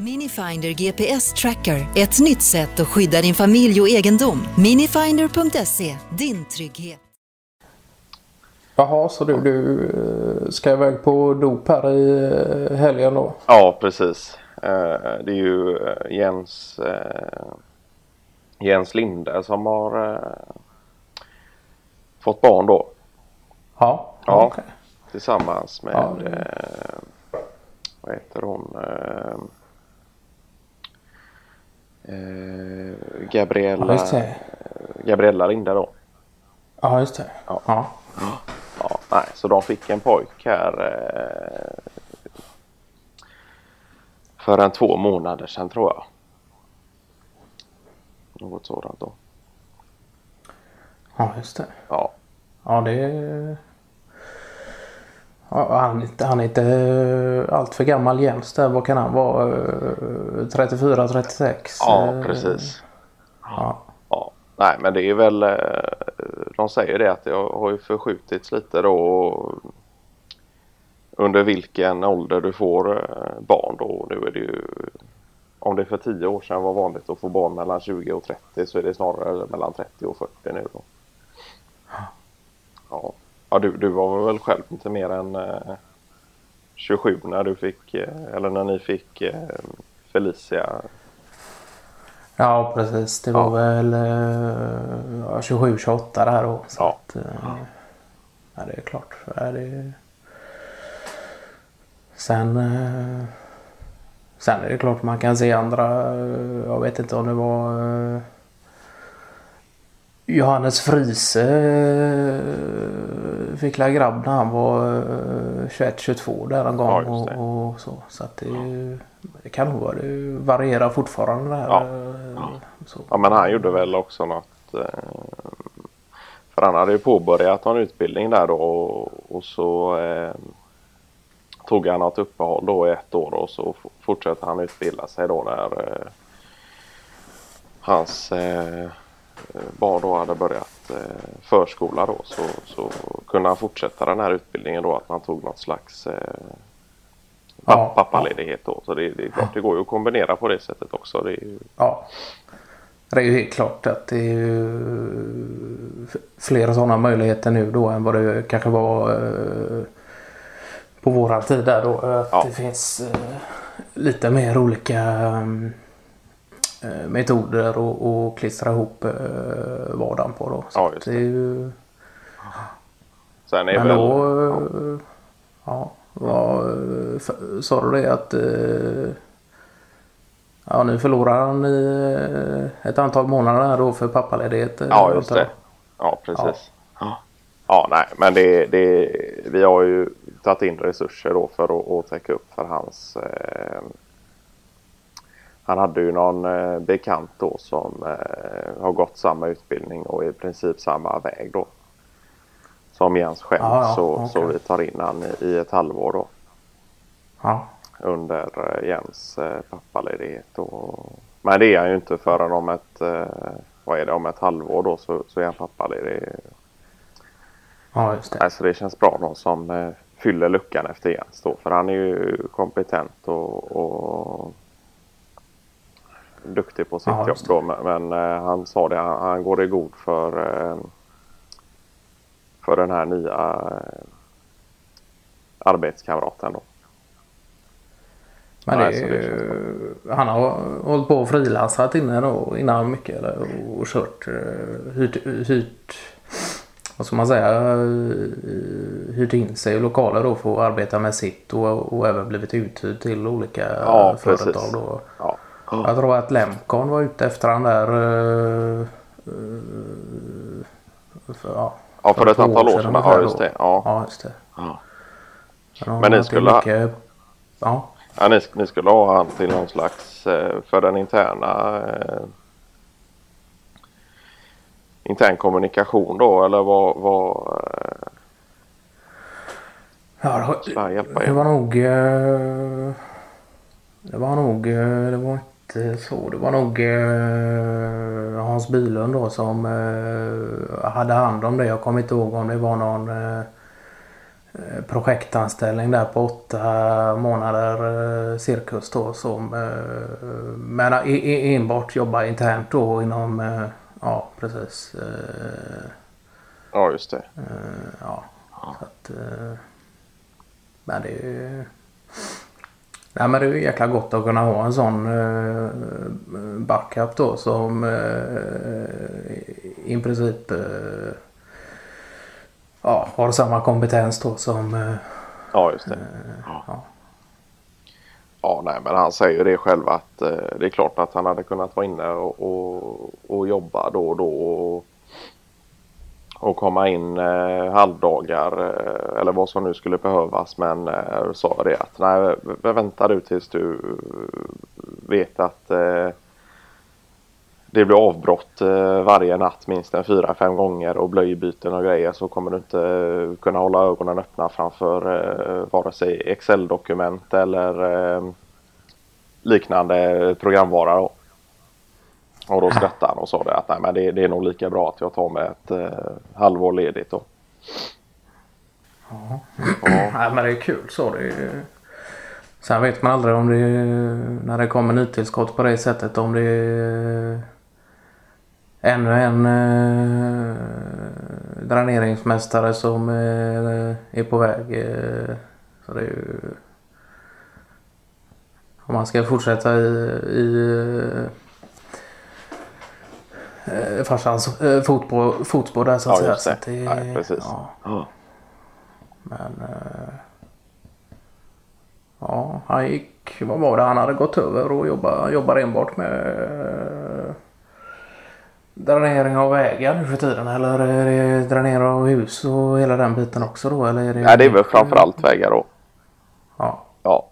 Minifinder GPS Tracker, ett nytt sätt att skydda din familj och egendom. Minifinder.se, din trygghet. Jaha, så du, du eh, ska iväg på dop här i eh, helgen då? Ja, precis. Eh, det är ju Jens, Jens Linde som har fått barn då. Ja, ja okay. Tillsammans med, ja. vad heter hon? Eh, Gabriella, ja, Gabriella Linde då. Ja, just det. Ja. Ja. ja. nej, så de fick en pojk här eh, för en två månader sedan tror jag. Något sådant då. Ja, just det. Ja. Ja, det är han, han är inte eh, allt för gammal Jens där. Vad kan han vara? 34, 36? Ja, eh, precis. Ja. ja. Nej, men det är väl... Eh, de säger det att det har ju förskjutits lite då. Under vilken ålder du får barn då. Nu är det ju... Om det för tio år sedan var vanligt att få barn mellan 20 och 30 så är det snarare mellan 30 och 40 nu då. Ja. Ja, du, du var väl själv inte mer än eh, 27 när du fick, eh, eller när ni fick eh, Felicia? Ja, precis. Det var ja. väl eh, 27-28 där då. Så ja. Att, eh, ja, det är klart. Är det... Sen, eh, sen är det klart man kan se andra. Eh, jag vet inte om det var eh, Johannes Friese eh, fick la grabb när han var 21-22 eh, där en gång. Ja, och, och, så så att det, ja. det kan nog det varierar fortfarande. Där, ja. Ja. Så. ja men han gjorde väl också något. Eh, för han hade ju påbörjat en utbildning där då och, och så eh, tog han något uppehåll då i ett år och så fortsatte han utbilda sig då när eh, hans eh, Eh, barn då hade börjat eh, förskola då så, så kunde han fortsätta den här utbildningen då att man tog något slags eh, ja, pappaledighet då. Så det, det är klart det går ju att kombinera på det sättet också. Det är ju... Ja. Det är ju helt klart att det är ju flera sådana möjligheter nu då än vad det kanske var eh, på våran tid där då. Att ja. det finns eh, lite mer olika Eh, metoder och, och klistra ihop eh, vardagen på då. Så ja, just det. det är ju... Sen är Men väl... då... Ja. Vad, sa du det att... Ja nu förlorar han i ett antal månader här då för pappaledighet. Ja just det. Ja precis. Ja, ja nej men det, det, vi har ju tagit in resurser då för att, att täcka upp för hans eh, han hade ju någon eh, bekant då som eh, har gått samma utbildning och i princip samma väg då. Som Jens själv. Ah, ja, så, okay. så vi tar in han i, i ett halvår då. Ah. Under eh, Jens eh, pappaledighet. Och... Men det är han ju inte förrän om ett, eh, vad är det, om ett halvår då så, så är han pappaledig. Ja, just det. Alltså det känns bra någon som eh, fyller luckan efter Jens då. För han är ju kompetent och, och duktig på sitt ja, jobb då. Men, men eh, han sa det, han, han, går i god för, eh, för den här nya eh, arbetskamraten då. Men det, Nej, det han har hållit på och frilansat innan, då, innan mycket eller, och kört, hyrt, hyrt vad ska man säga, hyrt in sig i lokaler då för att arbeta med sitt och, och även blivit uthyrd till olika ja, företag. Då. Ja. Ja. Jag tror att Lemcon var ute efter han där. Uh, för, ja, ja, för, för ett antal år sedan. Ja, just det. Ja, ja just det. Ja. Men ni skulle, mycket, ha, ja. Ja, ni, ni, skulle ha han till någon slags eh, för den interna eh, intern kommunikation då eller vad, vad eh, Ja, det, det var nog det var nog det var så. Det var nog eh, Hans Bylund då som eh, hade hand om det. Jag kommer inte ihåg om det var någon eh, eh, projektanställning där på åtta månader cirkus då som men enbart jobba internt då inom ja precis Ja just det. Ja. Så att, men det är Nej men det är ju jäkla gott att kunna ha en sån uh, backup då som uh, i princip uh, ja, har samma kompetens då som... Uh, ja just det. Ja. ja. ja. nej men han säger det själv att det är klart att han hade kunnat vara inne och, och, och jobba då och då. Och, och komma in eh, halvdagar eh, eller vad som nu skulle behövas. Men eh, sa det att nej, vänta du tills du eh, vet att eh, det blir avbrott eh, varje natt minst en fyra, fem gånger och blöjbyten och grejer så kommer du inte eh, kunna hålla ögonen öppna framför eh, vare sig Excel-dokument eller eh, liknande programvara. Då. Och då skrattade han och sa det att nej, men det, det är nog lika bra att jag tar med ett eh, halvår ledigt då. Ja. ja. men det är kul så. Det är... Sen vet man aldrig om det är, när det kommer nytillskott på det sättet om det är ännu en eh, dräneringsmästare som eh, är på väg. Eh, så det är ju... Om man ska fortsätta i, i eh, farsans eh, fotbo, fotspår där så att ja, säga. Det. Så det, Nej, precis. Ja. ja. Men eh, ja, han gick, vad var det, han hade gått över och jobbar, jobbar enbart med eh, dränering av vägar nu för tiden eller är det dränering av hus och hela den biten också då? Eller är det... Nej, det är väl framförallt vägar då. Ja. Ja.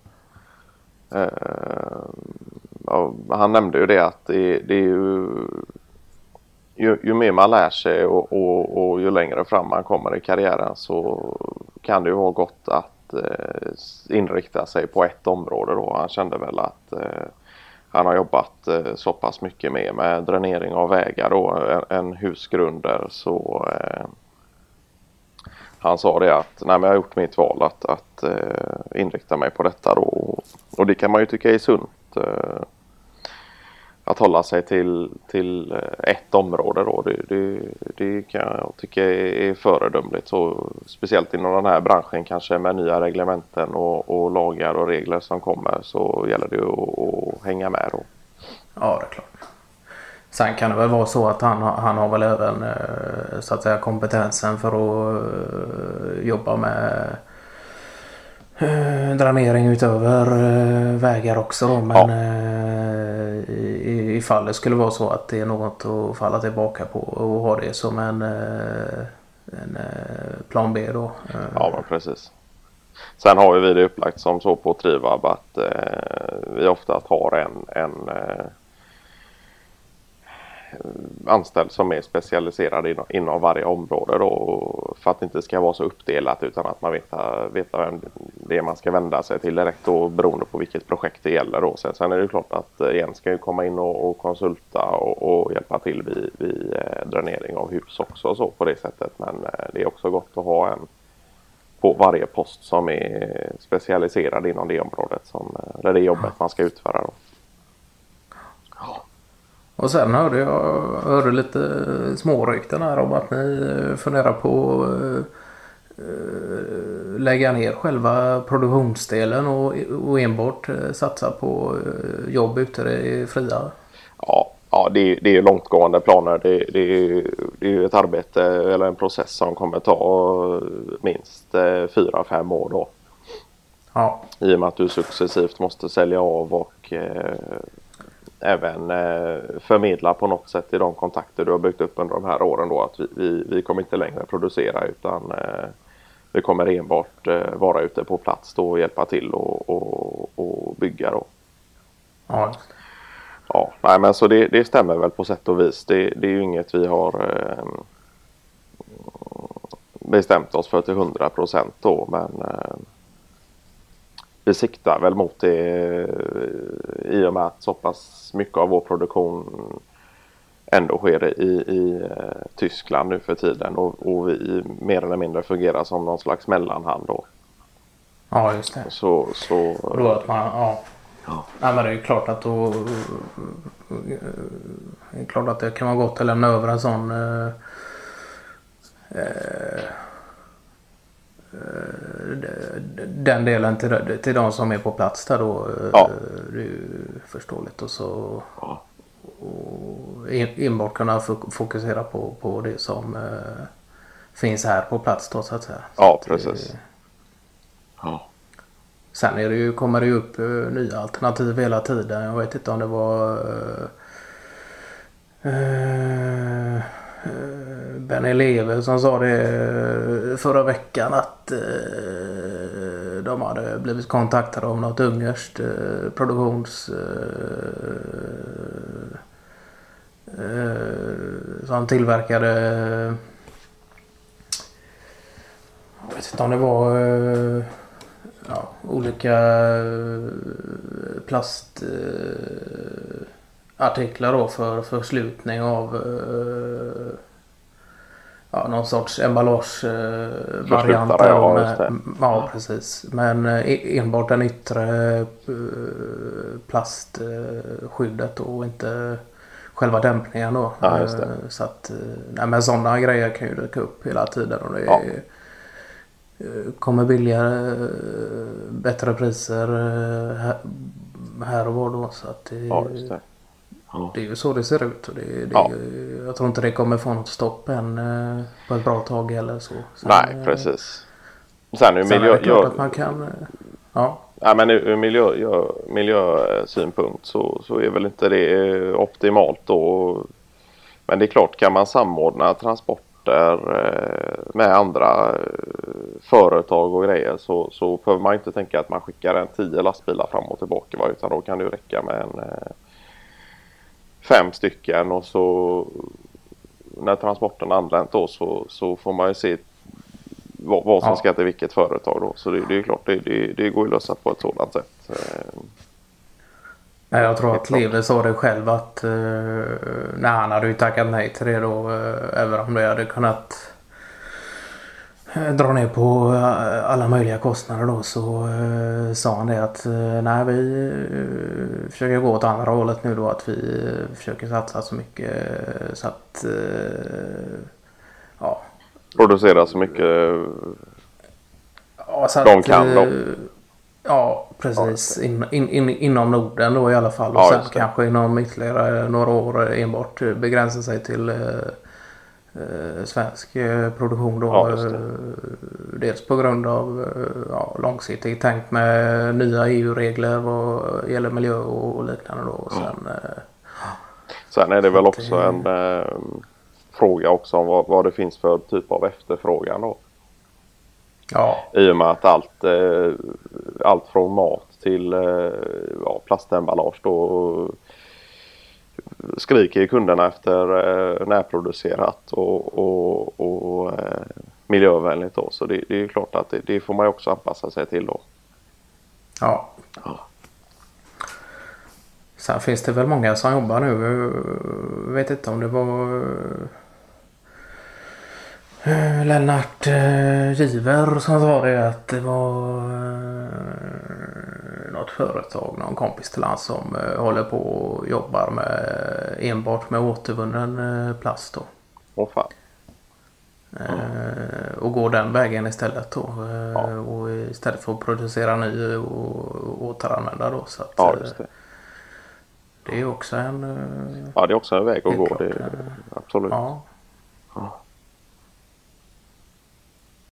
Uh, han nämnde ju det att det, det är ju ju, ju, mer man lär sig och, och, och, ju längre fram man kommer i karriären så kan det ju vara gott att eh, inrikta sig på ett område då. Han kände väl att eh, han har jobbat eh, så pass mycket mer med dränering av vägar då än, husgrunder så eh, han sa det att nej men jag har gjort mitt val att, att eh, inrikta mig på detta då och det kan man ju tycka är sunt. Eh, att hålla sig till, till eh, ett område då. Det, det, det kan jag tycka är föredömligt. Så, speciellt inom den här branschen kanske med nya reglementen och, och lagar och regler som kommer så gäller det att, att hänga med då. Ja, det är klart. Sen kan det väl vara så att han, han har väl även eh, så att säga kompetensen för att eh, jobba med dränering utöver vägar också då. Men ja ifall det skulle vara så att det är något att falla tillbaka på och ha det som en, eh, en eh, plan B då. Ja men precis. Sen har ju vi det upplagt som så på Trivab att eh, vi oftast har en, en eh, Eh, anställd som är specialiserad inom, inom varje område då för att det inte ska vara så uppdelat utan att man vet, eh, vet vem det är man ska vända sig till direkt då beroende på vilket projekt det gäller. Då. Sen, sen är det klart att eh, Jens ska ju komma in och, och konsulta och, och, hjälpa till vid, vid dränering av hus också och så på det sättet. Men det är också gott att ha en på varje post som är specialiserad inom det området som, eller det jobbet man ska utföra. Då. Och sen hörde jag hörde lite smårykten här om att ni funderar på att eh, lägga ner själva produktionsdelen och, enbart eh, satsa på eh, jobb ute i fria. Ja, ja det, är, det är långtgående planer. Det, det, är, det är ett arbete eller en process som kommer ta minst fyra, fem år då. Ja. I och med att du successivt måste sälja av och även eh, förmedla på något sätt i de kontakter du har byggt upp under de här åren då att vi, vi, vi kommer inte längre producera utan eh, vi kommer enbart eh, vara ute på plats då och hjälpa till och, och, och bygga då. Ja. Ja, nej men så det, det stämmer väl på sätt och vis. Det, det är ju inget vi har bestämt oss för till hundra procent då men vi siktar väl mot det i och med att så pass mycket av vår produktion ändå sker i, i eh, Tyskland nu för tiden och, och vi mer eller mindre fungerar som någon slags mellanhand då. Ja, just det. Så, så... då att man, ja. Ja. Nej, men det är klart att då... Det är klart att det kan vara gott att lämna över en sån... Eh, eh, den delen till, till de som är på plats där då. Ja. Det är ju förståeligt och så... Ja. Och enbart kunna fokusera på, på det som eh, finns här på plats då så att säga. Ja, precis. Det, ja. Sen är det ju, kommer det ju upp uh, nya alternativ hela tiden. Jag vet inte om det var uh, uh, Benny Leve som sa det eh, förra veckan att eh, de hade blivit kontaktade av något ungerskt eh, produktions som tillverkade jag vet inte om det var ja, olika plastartiklar då för förslutning av ja, någon sorts emballagevariant. Ja, med, ja, precis. Men e-, enbart den yttre plastskyddet och inte själva dämpningen då. Ja, så att nej, men sådana grejer kan ju dyka upp hela tiden. Och det ja. Eh, kommer billigare, eh, bättre priser eh, här och var då. Så att det, ja, det. Ja. det är ju så det ser ut. Och det, det ja. jag tror inte det kommer få något stopp än på ett bra tag heller. Så. Sen, Nej, precis. Sen, sen miljö, är det klart jag, att man kan... Ja. Ja, men ur miljö, miljösynpunkt så, så är väl inte det optimalt då. Men det är klart, kan man samordna transport transporter eh, med andra eh, företag och grejer så, så behöver man inte tänka att man skickar en tio lastbilar fram och tillbaka va? utan då kan det räcka med en eh, fem stycken och så när transporten anlänt då så, så får man ju se vad, vad som ja. ska till vilket företag då. Så det, det är klart det, det, det går ju lösa på ett sådant sätt. Nej, jag tror att Lever sa det själv att uh, nej, han hade ju tackat nej till det då. Uh, även om det hade kunnat dra ner på uh, alla möjliga kostnader då så uh, sa han det att nej vi försöker gå åt andra hållet nu då att vi försöker satsa så mycket så att ja. Producera så mycket ja, så de kan då. Ja, precis. In, in, in, inom Norden då i alla fall. Och ja, sen kanske inom ytterligare några år enbart begränsa sig till eh, eh svensk eh, produktion då. Ja, eh, dels på grund av ja, långsiktigt tänkt med nya EU-regler vad gäller miljö och liknande då. Och sen, sen är det väl också en eh, fråga också om vad, vad det finns för typ av efterfrågan då. Ja. I och med att allt, eh, allt från mat till eh, ja, plastemballage då skriker kunderna efter eh, närproducerat och, och, och miljövänligt då. Så det, det är klart att det, det, får man ju också anpassa sig till då. Ja. ja. Sen finns det väl många som jobbar nu. Jag vet inte om det var Eh, Lennart eh, Giver som sa det att det var eh, något företag, någon kompis till han som eh, håller på och jobbar med enbart med återvunnen eh, plast då. Åh fan. Eh, och går den vägen istället då. Eh, ja. Och istället för att producera ny och återanvända då. Så att, ja, det. det är också en... ja, det är också en väg att gå. Det, absolut. Ja. ja.